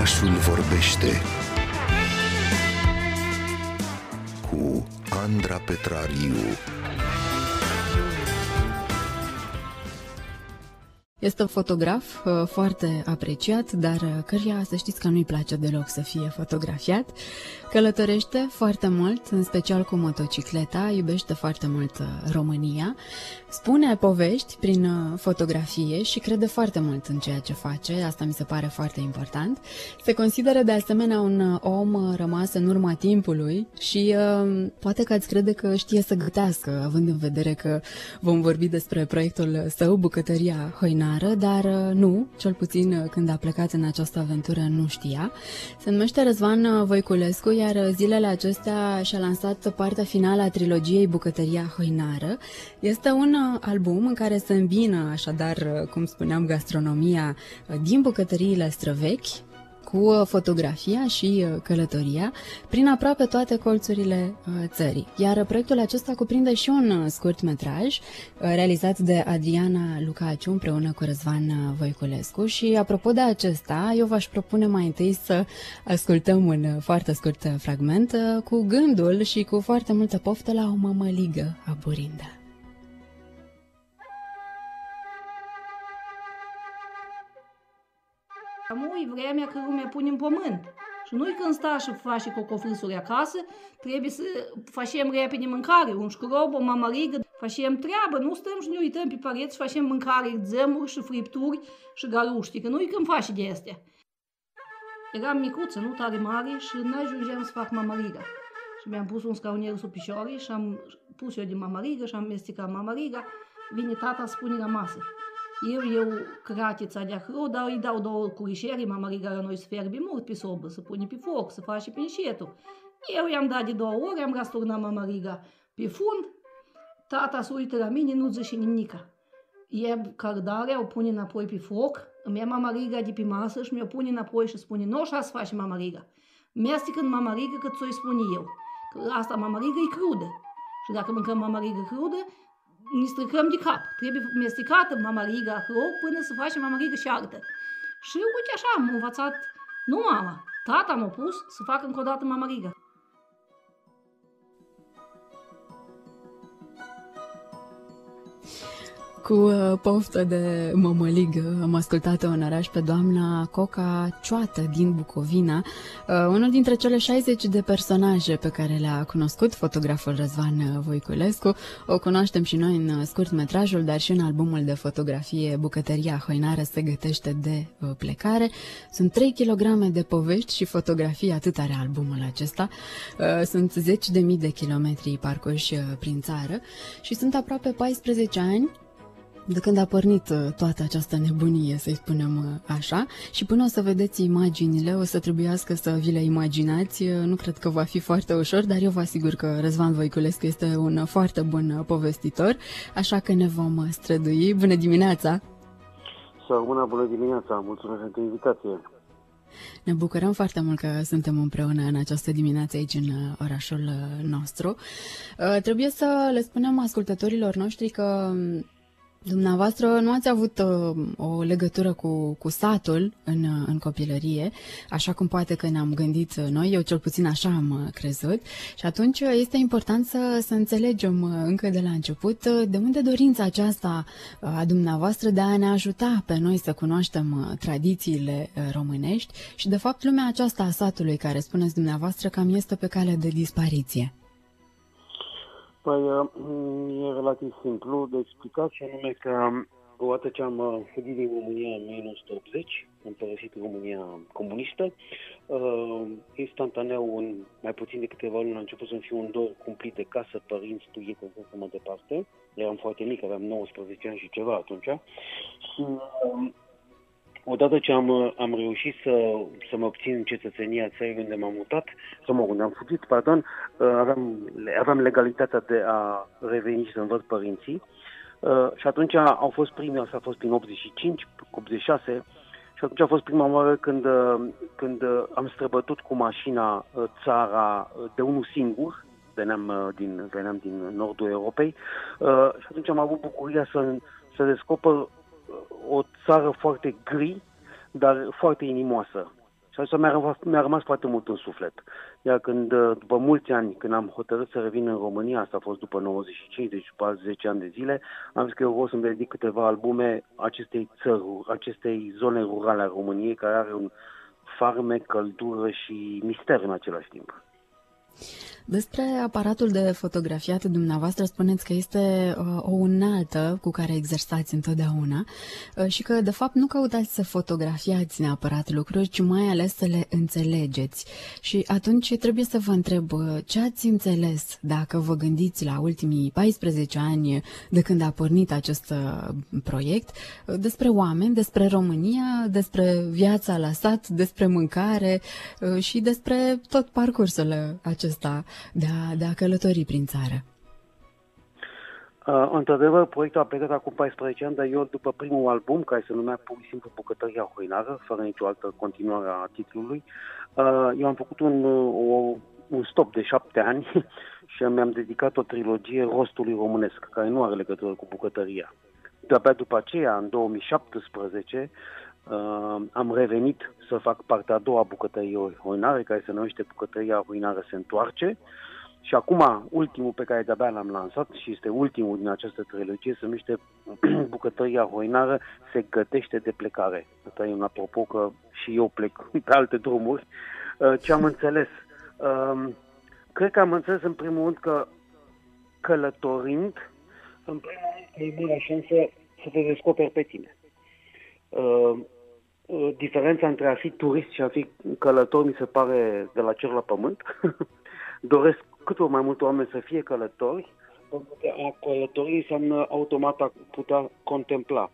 Orașul vorbește cu Andra Petrariu. Este un fotograf uh, foarte apreciat, dar uh, căruia să știți că nu-i place deloc să fie fotografiat. Călătorește foarte mult, în special cu motocicleta, iubește foarte mult uh, România, spune povești prin uh, fotografie și crede foarte mult în ceea ce face, asta mi se pare foarte important. Se consideră de asemenea un uh, om rămas în urma timpului și uh, poate că ați crede că știe să gătească, având în vedere că vom vorbi despre proiectul său, Bucătăria Hoinară, dar uh, nu, cel puțin când a plecat în această aventură nu știa. Se numește Răzvan Voiculescu, iar zilele acestea și-a lansat partea finală a trilogiei Bucătăria Hoinară. Este un album în care se îmbină, așadar, cum spuneam, gastronomia din bucătăriile străvechi, cu fotografia și uh, călătoria prin aproape toate colțurile uh, țării. Iar proiectul acesta cuprinde și un uh, scurt metraj realizat de Adriana Lucaciu împreună cu Răzvan Voiculescu și apropo de acesta, eu v-aș propune mai întâi să ascultăm un foarte scurt fragment cu gândul și cu foarte multă poftă la o mămăligă aburindă. Nu-i vremea că lumea pune în pământ. Și nu-i când sta și face cocofrâsuri acasă, trebuie să facem repede mâncare, un șcrob, o mamărigă, facem treabă, nu stăm și ne uităm pe pareți și facem mâncare, zămuri și fripturi și galuști, că nu-i când faci de astea. Eram micuță, nu tare mare și n-ajungeam să fac mamariga. Și mi-am pus un scaunier sub picioare și am pus eu de mamariga și am mestecat mamariga. Vine tata, spune la masă. Eu, eu cratița de acolo, dar îi dau două curișeri, mama riga la noi să fierbe mult pe sobă, să pune pe foc, să face pe înșetul. Eu i-am dat de două ori, am rasturnat mama riga pe fund, tata se uită la mine, nu zice nimica. Ieb cardarea, o pune înapoi pe foc, îmi ia mama riga de pe masă și mi-o pune înapoi și spune, nu așa să face mama riga. Mestecă în mama riga cât ți-o spune eu. Că asta mama riga e crudă. Și dacă mâncăm mama riga crudă, ne stricăm de cap. Trebuie mestecată mamariga acolo până să facem mamariga șartă. Și uite așa am învățat, nu mama, tata m-a pus să fac încă o dată mamariga. Cu uh, poftă de mămăligă am ascultat-o în oraș pe doamna Coca Cioată din Bucovina, uh, unul dintre cele 60 de personaje pe care le-a cunoscut fotograful Răzvan Voiculescu. O cunoaștem și noi în scurt metrajul, dar și în albumul de fotografie Bucătăria Hoinară se gătește de uh, plecare. Sunt 3 kg de povești și fotografii, atât are albumul acesta. Sunt zeci de mii de kilometri parcurși prin țară și sunt aproape 14 ani de când a pornit uh, toată această nebunie, să-i spunem uh, așa, și până o să vedeți imaginile, o să trebuiască să vi le imaginați. Uh, nu cred că va fi foarte ușor, dar eu vă asigur că Răzvan Voiculescu este un foarte bun povestitor, așa că ne vom strădui. Bună dimineața! Să bună, bună dimineața! Mulțumesc pentru invitație! Ne bucurăm foarte mult că suntem împreună în această dimineață aici în orașul nostru. Trebuie să le spunem ascultătorilor noștri că um, Dumneavoastră nu ați avut uh, o legătură cu, cu satul în, uh, în copilărie, așa cum poate că ne-am gândit noi, eu cel puțin așa am uh, crezut, și atunci uh, este important să, să înțelegem încă de la început de unde dorința aceasta a dumneavoastră de a ne ajuta pe noi să cunoaștem tradițiile românești. Și de fapt lumea aceasta a satului care spuneți dumneavoastră cam este pe cale de dispariție. Păi e relativ simplu de explicat și anume că odată ce am uh, fugit din România în 1980, am părăsit România comunistă, uh, instantaneu, în mai puțin de câteva luni, a început să-mi fiu un dor cumplit de casă, părinți, studiete, și așa mai departe. Eram foarte mic, aveam 19 ani și ceva atunci. Și uh, odată ce am, am reușit să, să mă obțin cetățenia țării unde m-am mutat, să mă unde am fugit, pardon, uh, aveam, aveam legalitatea de a reveni și să-mi văd părinții. Uh, și atunci au fost primii, asta a fost prin 85, 86, și atunci a fost prima oară când, uh, când am străbătut cu mașina țara de unul singur, veneam din, veneam din nordul Europei, și atunci am avut bucuria să, să descoper o țară foarte gri, dar foarte inimoasă. Și asta mi-a, rămas, mi-a rămas foarte mult în suflet. Iar când, uh, după mulți ani, când am hotărât să revin în România, asta a fost după 95, deci după 10 ani de zile, am zis că eu vreau să-mi dedic câteva albume acestei țări, acestei zone rurale a României, care are un farmec, căldură și mister în același timp. Despre aparatul de fotografiat dumneavoastră spuneți că este uh, o unaltă cu care exersați întotdeauna uh, și că de fapt nu căutați să fotografiați neapărat lucruri, ci mai ales să le înțelegeți. Și atunci trebuie să vă întreb uh, ce ați înțeles dacă vă gândiți la ultimii 14 ani de când a pornit acest uh, proiect uh, despre oameni, despre România, despre viața la sat, despre mâncare uh, și despre tot parcursul acesta de a, de a călători prin țară. Uh, într-adevăr, proiectul a plecat acum 14 ani, dar eu, după primul album, care se numea pur și simplu Bucătăria Hoinară, fără nicio altă continuare a titlului, uh, eu am făcut un, o, un stop de șapte ani și mi-am dedicat o trilogie rostului românesc, care nu are legătură cu bucătăria. De-abia după aceea, în 2017, uh, am revenit să fac partea a doua bucătăriei Hoinare, care se numește Bucătăria Hoinară se întoarce, și acum, ultimul pe care de-abia l-am lansat și este ultimul din această trilogie, se numește Bucătăria Hoinară se gătește de plecare. Asta e un apropo că și eu plec pe alte drumuri. Uh, ce am înțeles? Um, cred că am înțeles în primul rând că călătorind, în primul rând că e mare șansă să te descoperi pe tine. Uh, uh, diferența între a fi turist și a fi călător mi se pare de la cer la pământ. Doresc cât mai multe oameni să fie călători, pentru că a călători înseamnă automat a putea contempla.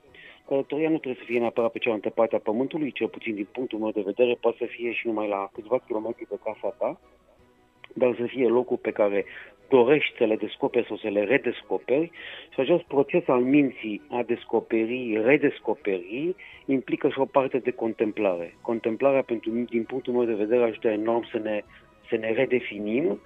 Călătoria nu trebuie să fie neapărat pe cealaltă parte a pământului, cel puțin din punctul meu de vedere, poate să fie și numai la câțiva kilometri de casa ta, dar să fie locul pe care dorești să le descoperi sau să le redescoperi și acest proces al minții a descoperii, redescoperii, implică și o parte de contemplare. Contemplarea, pentru, din punctul meu de vedere, ajută enorm să ne, să ne redefinim,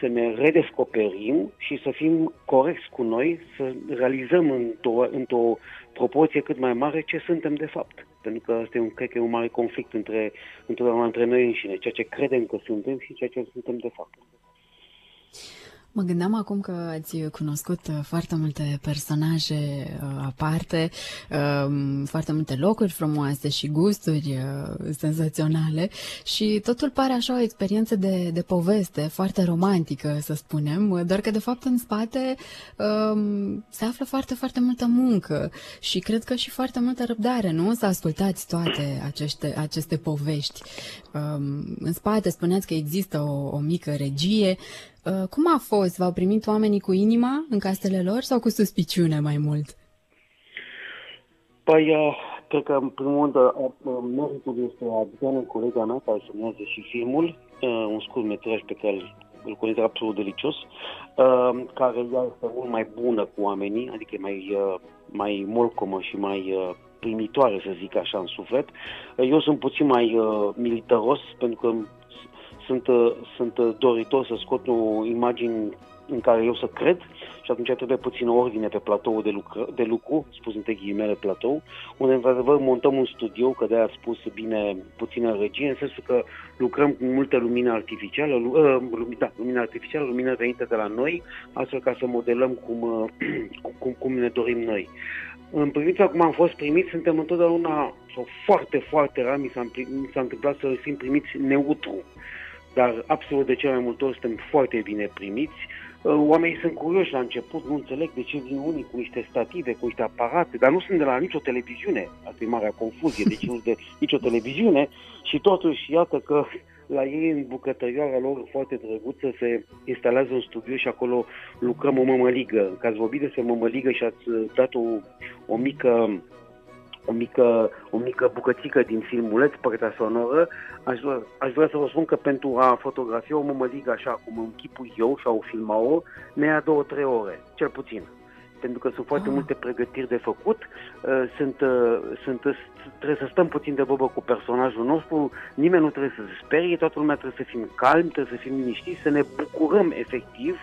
să ne redescoperim și să fim corecți cu noi, să realizăm într-o, într-o proporție cât mai mare ce suntem de fapt. Pentru că asta e un, cred că e un mare conflict între, întotdeauna între noi înșine, ceea ce credem că suntem și ceea ce suntem de fapt. Mă gândeam acum că ați cunoscut uh, foarte multe personaje uh, aparte, um, foarte multe locuri frumoase și gusturi uh, senzaționale și totul pare așa o experiență de, de poveste, foarte romantică, să spunem, doar că de fapt în spate um, se află foarte, foarte multă muncă și cred că și foarte multă răbdare, nu? Să ascultați toate aceste, aceste povești. Um, în spate spuneați că există o, o mică regie, Uh, cum a fost? V-au primit oamenii cu inima în casele lor sau cu suspiciune mai mult? Păi, uh, cred că în primul rând uh, meritul este Adriana, colega mea, care semnează și filmul, un scurt metraj pe care îl consider absolut delicios, care ea este mult mai bună cu oamenii, adică e mai, mai molcomă și mai primitoare, să zic așa, în suflet. Eu sunt puțin mai militaros, pentru că sunt, uh, sunt uh, doritor să scot o imagine în care eu să cred și atunci trebuie puțin ordine pe platou de lucru, de lucru spus între ghilimele platou, unde într-adevăr montăm un studio, că de-aia spus bine puțină regie, în sensul că lucrăm cu multă lumină artificială, uh, da, lumină artificială, lumină venită de la noi, astfel ca să modelăm cum, uh, cum, cum ne dorim noi. În privința cum am fost primiți, suntem întotdeauna, sau foarte, foarte rar, mi s-a, mi s-a întâmplat să fim primiți neutru dar absolut de cele mai multe ori suntem foarte bine primiți. Uh, oamenii sunt curioși la început, nu înțeleg de ce vin unii cu niște stative, cu niște aparate, dar nu sunt de la nicio televiziune. Asta e marea confuzie, deci nu de nicio televiziune și totuși iată că la ei în bucătărioara lor foarte drăguță se instalează un studio și acolo lucrăm o mămăligă. Că ați vorbit despre mămăligă și ați dat o, o mică o mică, o mică bucățică din filmuleț, partea sonoră, aș vrea, aș vrea să vă spun că pentru a fotografia o mămăligă așa cum închipui eu și a o filma-o, ne ia două-trei ore, cel puțin. Pentru că sunt foarte ah. multe pregătiri de făcut, uh, sunt, uh, sunt, trebuie să stăm puțin de vorbă cu personajul nostru, nimeni nu trebuie să se sperie, toată lumea trebuie să fim calmi, trebuie să fim liniștiți, să ne bucurăm efectiv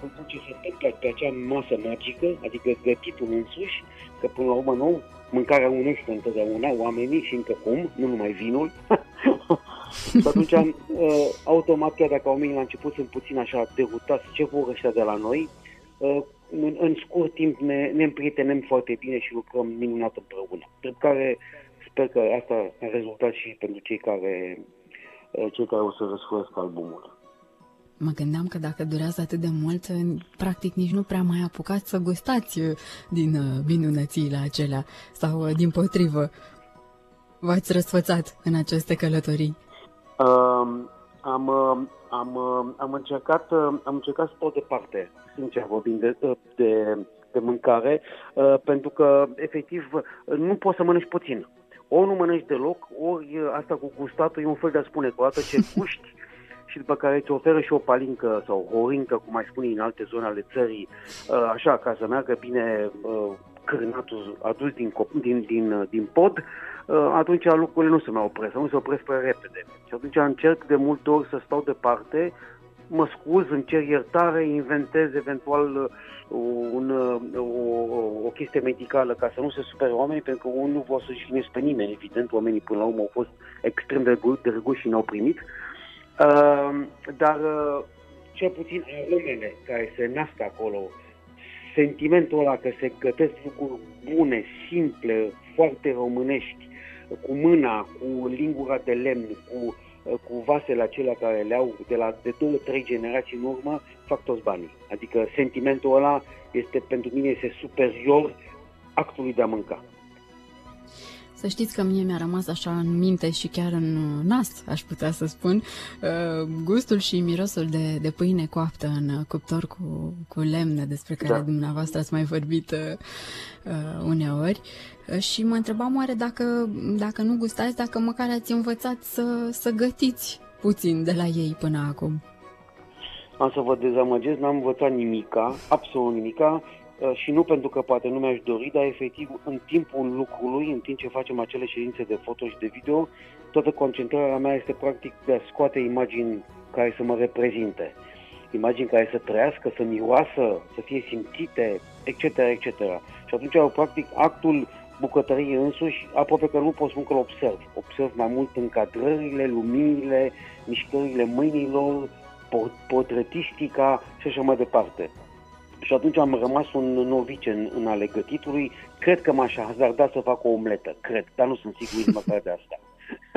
pentru ce se întâmplă pe acea masă magică, adică gătitul însuși, că până la urmă nu, mâncarea unește întotdeauna oamenii și încă cum, nu numai vinul. și atunci, uh, automat, chiar dacă oamenii la început sunt puțin așa derutați, ce vor ăștia de la noi, uh, în, în scurt timp ne, ne împrietenem foarte bine și lucrăm minunat împreună. Drept care sper că asta a rezultat și pentru cei care, uh, cei care o să răsfoiesc albumul. Mă gândeam că dacă durează atât de mult, practic nici nu prea mai apucați să gustați din minunățiile acelea sau din potrivă v-ați răsfățat în aceste călătorii? Uh, am, uh, am, uh, am, încercat, uh, am încercat să stau departe, sincer vorbind, de, de, de mâncare, uh, pentru că, efectiv, nu poți să mănânci puțin. Ori nu mănânci deloc, ori asta cu gustatul e un fel de a spune că odată ce guști și după care îți oferă și o palincă sau o horincă, cum mai spune în alte zone ale țării, uh, așa, ca să meargă bine uh, cârnatul adus din, din, din, din pod, Uh, atunci lucrurile nu se mai opresc, nu se opresc prea repede. Și atunci încerc de multe ori să stau departe, mă scuz, îmi cer iertare, inventez eventual uh, un, uh, o, o chestie medicală ca să nu se supere oamenii, pentru că nu vor să-și finesc pe nimeni, evident, oamenii până la urmă au fost extrem de drăguși și ne-au primit. Uh, dar uh, cel puțin aromele care se nasc acolo, sentimentul ăla că se gătesc lucruri bune, simple, foarte românești, cu mâna, cu lingura de lemn, cu, cu vasele acelea care le au de la de două, trei generații în urmă, fac toți banii. Adică sentimentul ăla este pentru mine este superior actului de a mânca. Să știți că mie mi-a rămas așa în minte și chiar în nas, aș putea să spun, uh, gustul și mirosul de, de pâine coaptă în cuptor cu, cu lemne, despre care da. dumneavoastră ați mai vorbit uh, uh uneori. Uh, și mă întrebam oare dacă, dacă nu gustați, dacă măcar ați învățat să, să gătiți puțin de la ei până acum. Am să vă dezamăgesc, n-am învățat nimica, absolut nimica. Uh, și nu pentru că poate nu mi-aș dori, dar efectiv în timpul lucrului, în timp ce facem acele ședințe de foto și de video, toată concentrarea mea este practic de a scoate imagini care să mă reprezinte. Imagini care să trăiască, să miroasă, să fie simțite, etc., etc. Și atunci, practic, actul bucătăriei însuși, aproape că nu pot spun că îl observ. Observ mai mult încadrările, luminile, mișcările mâinilor, portretistica și așa mai departe. Și atunci am rămas un novice în, în ale gătitului. Cred că m-aș hazarda să fac o omletă, cred, dar nu sunt sigur nici măcar de asta.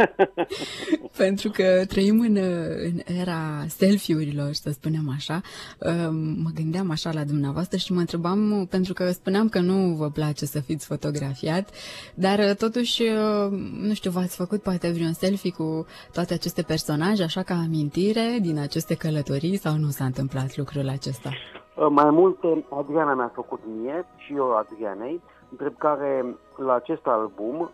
Pentru că trăim în, în era selfie-urilor, să spunem așa. Um, mă gândeam așa la dumneavoastră și mă întrebam, pentru că spuneam că nu vă place să fiți fotografiat, dar uh, totuși, uh, nu știu, v-ați făcut poate vreun selfie cu toate aceste personaje, așa ca amintire din aceste călătorii sau nu s-a întâmplat lucrul acesta? Mai mult, Adriana mi-a făcut mie și eu Adrianei, drept care la acest album,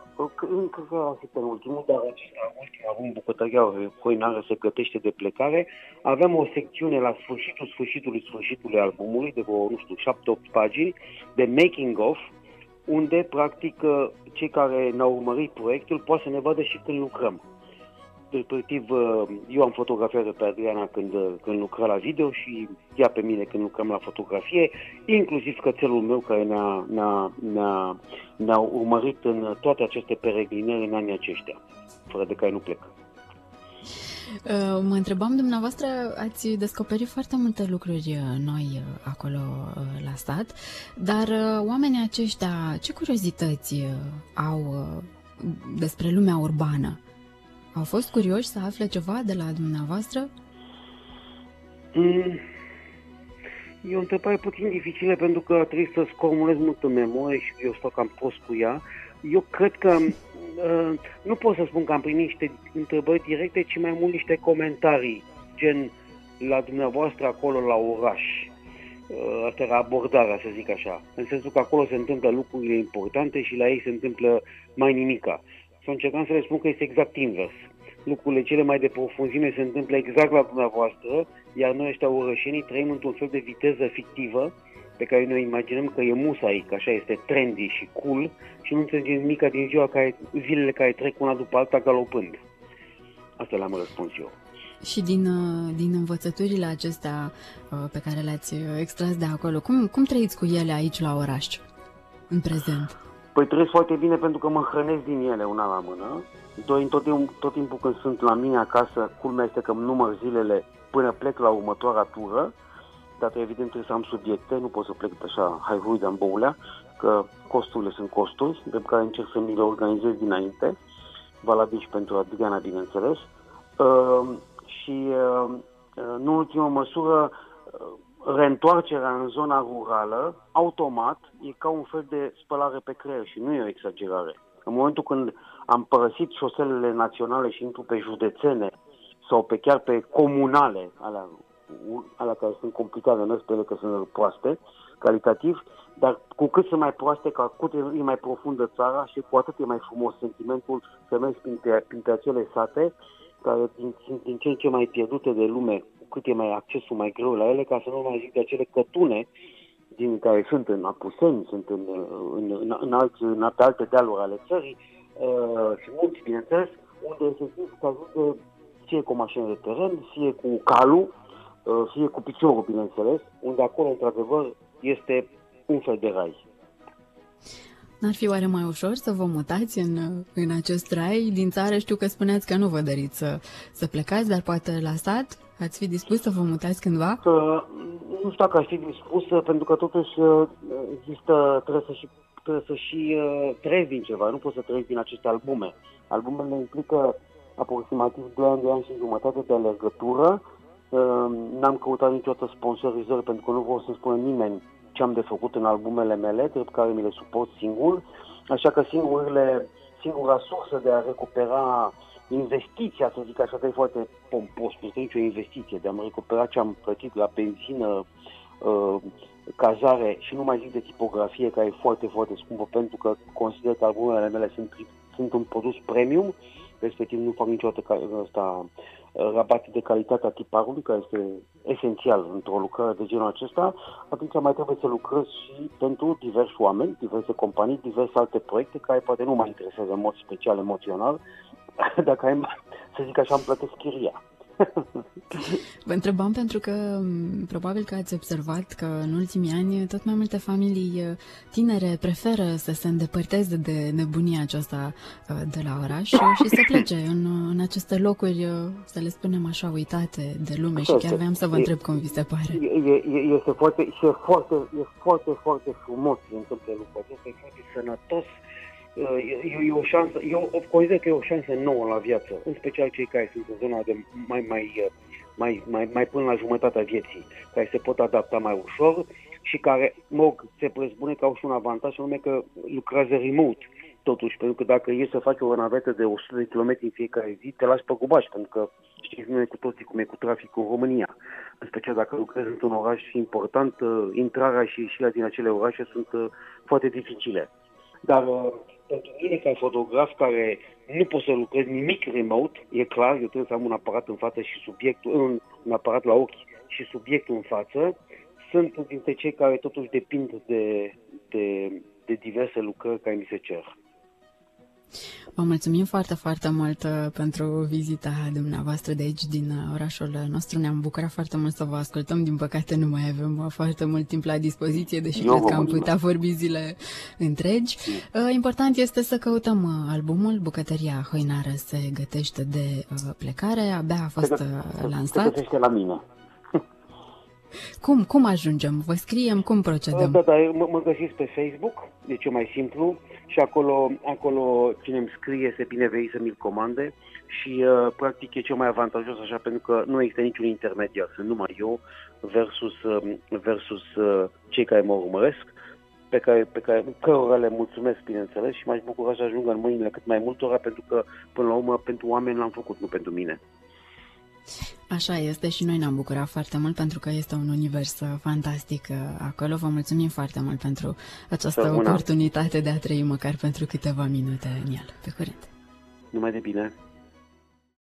încă că a fi penultimul, dar acesta ultimul album, Bucătăria Coinară se gătește de plecare, aveam o secțiune la sfârșitul sfârșitului sfârșitului albumului, de vreo, nu știu, 7-8 pagini, de making of, unde, practic, cei care ne-au urmărit proiectul poate să ne vadă și când lucrăm respectiv uh, eu am fotografiat pe Adriana când, uh, când lucra la video și ea pe mine când lucram la fotografie, inclusiv cățelul meu care ne-a, ne-a, ne-a, ne-a urmărit în toate aceste peregrinări în anii aceștia, fără de care nu plec. Uh, mă întrebam, dumneavoastră, ați descoperit foarte multe lucruri noi acolo la stat, dar oamenii aceștia, ce curiozități au despre lumea urbană? Au fost curioși să afle ceva de la dumneavoastră? Mm. E o întrebare puțin dificilă pentru că trebuie să scormulez mult în memorie și eu stau cam prost cu ea. Eu cred că uh, nu pot să spun că am primit niște întrebări directe, ci mai mult niște comentarii, gen la dumneavoastră acolo la oraș. Uh, asta era abordarea, să zic așa. În sensul că acolo se întâmplă lucrurile importante și la ei se întâmplă mai nimica să încercam să le spun că este exact invers. Lucrurile cele mai de profunzime se întâmplă exact la dumneavoastră, iar noi ăștia orășenii trăim într-un fel de viteză fictivă pe care noi imaginăm că e musai, că așa este trendy și cool și nu înțelegem nimic din ziua care, zilele care trec una după alta galopând. Asta le-am răspuns eu. Și din, uh, din învățăturile acestea uh, pe care le-ați extras de acolo, cum, cum trăiți cu ele aici la oraș, în prezent? Păi trăiesc foarte bine pentru că mă hrănesc din ele una la mână. Doi, tot, tot timpul când sunt la mine acasă, culmea este că număr zilele până plec la următoarea tură, dar evident trebuie să am subiecte, nu pot să plec așa, hai hui de boulea, că costurile sunt costuri, de care încerc să mi le organizez dinainte, valabil și pentru Adriana, bineînțeles. Uh, și, uh, în ultimă măsură, uh, reîntoarcerea în zona rurală, automat, e ca un fel de spălare pe creier și nu e o exagerare. În momentul când am părăsit șoselele naționale și intru pe județene sau pe chiar pe comunale, alea, alea care sunt complicate, nu spune că sunt proaste, calitativ, dar cu cât sunt mai proaste, cu atât e mai profundă țara și cu atât e mai frumos sentimentul să mergi printre, printre acele sate care din, din ce în ce mai pierdute de lume, cu cât e mai accesul mai greu la ele, ca să nu mai zic de acele cătune din care sunt în Apuseni, sunt în, în, în, în, alți, în alte dealuri ale țării uh, și mulți, bineînțeles, unde efectiv să ajungă fie cu o mașină de teren, fie cu calul, uh, fie cu piciorul, bineînțeles, unde acolo, într-adevăr, este un fel de rai. N-ar fi oare mai ușor să vă mutați în, în acest rai? Din țară știu că spuneați că nu vă doriți să, să plecați, dar poate la stat ați fi dispus să vă mutați cândva? Uh, nu știu dacă aș fi dispus, pentru că totuși uh, există, trebuie să și, trebuie să și uh, trăiesc din ceva, nu poți să trăiesc din aceste albume. Albumele implică aproximativ 2 ani, 2 ani și jumătate de alergătură. Uh, n-am căutat niciodată sponsorizări pentru că nu vreau să spună nimeni ce am de făcut în albumele mele, drept care mi le suport singur, așa că singurile, singura sursă de a recupera investiția, să zic așa, că e foarte pompos, nu este nicio investiție, de a-mi recupera ce am plătit la benzină, uh, cazare și nu mai zic de tipografie, care e foarte, foarte scumpă, pentru că consider că albumele mele sunt, sunt un produs premium, respectiv nu fac niciodată ăsta, rabat de calitatea tiparului, care este esențial într-o lucrare de genul acesta, atunci mai trebuie să lucrez și pentru diversi oameni, diverse companii, diverse alte proiecte care poate nu mă interesează în mod special emoțional, dacă ai, să zic așa, îmi plătesc chiria. Vă întrebam pentru că probabil că ați observat că în ultimii ani tot mai multe familii uh, tinere preferă să se îndepărteze de nebunia aceasta uh, de la oraș și să plece în, în aceste locuri, uh, să le spunem așa, uitate de lume. Și chiar vreau să vă întreb cum vi se pare. Este foarte, e foarte, e foarte, foarte frumos să întâmple lucrul acesta, e foarte sănătos e, e o șansă, eu consider că e o șansă nouă la viață, în special cei care sunt în zona de mai, mai, mai, mai, mai până la jumătatea vieții, care se pot adapta mai ușor și care, mog, se presupune că au și un avantaj, anume că lucrează remote. Totuși, pentru că dacă e să faci o navetă de 100 de km în fiecare zi, te lași pe gubaș, pentru că știți noi cu toții cum e cu traficul în România. În special dacă lucrezi într-un oraș important, uh, intrarea și ieșirea din acele orașe sunt uh, foarte dificile. Dar uh, pentru mine, ca fotograf care nu pot să lucrez nimic remote, e clar, eu trebuie să am un aparat în față și subiectul, un, un aparat la ochi și subiectul în față, sunt dintre cei care totuși depind de, de, de diverse lucrări care mi se cer. Vă mulțumim foarte, foarte mult uh, pentru vizita dumneavoastră de aici, din uh, orașul nostru. Ne-am bucurat foarte mult să vă ascultăm. Din păcate nu mai avem uh, foarte mult timp la dispoziție, deși Eu cred că am putea vorbi zile întregi. Important este să căutăm albumul. Bucătăria Hoinară se gătește de plecare. Abia a fost se lansat. Se gătește la mine. Cum, cum ajungem? Vă scriem? Cum procedăm? Da, da, mă, mă găsiți pe Facebook, deci e mai simplu și acolo, acolo cine îmi scrie se bine vei să mi-l comande și uh, practic e cel mai avantajos așa pentru că nu există niciun intermediar, sunt numai eu versus, uh, versus uh, cei care mă urmăresc pe care, pe care cărora le mulțumesc, bineînțeles, și m-aș bucura să ajungă în mâinile cât mai multora, pentru că, până la urmă, pentru oameni l-am făcut, nu pentru mine. Așa este și noi ne-am bucurat foarte mult pentru că este un univers uh, fantastic uh, acolo. Vă mulțumim foarte mult pentru această Săpuna. oportunitate de a trăi măcar pentru câteva minute în el. Pe curând! Numai de bine!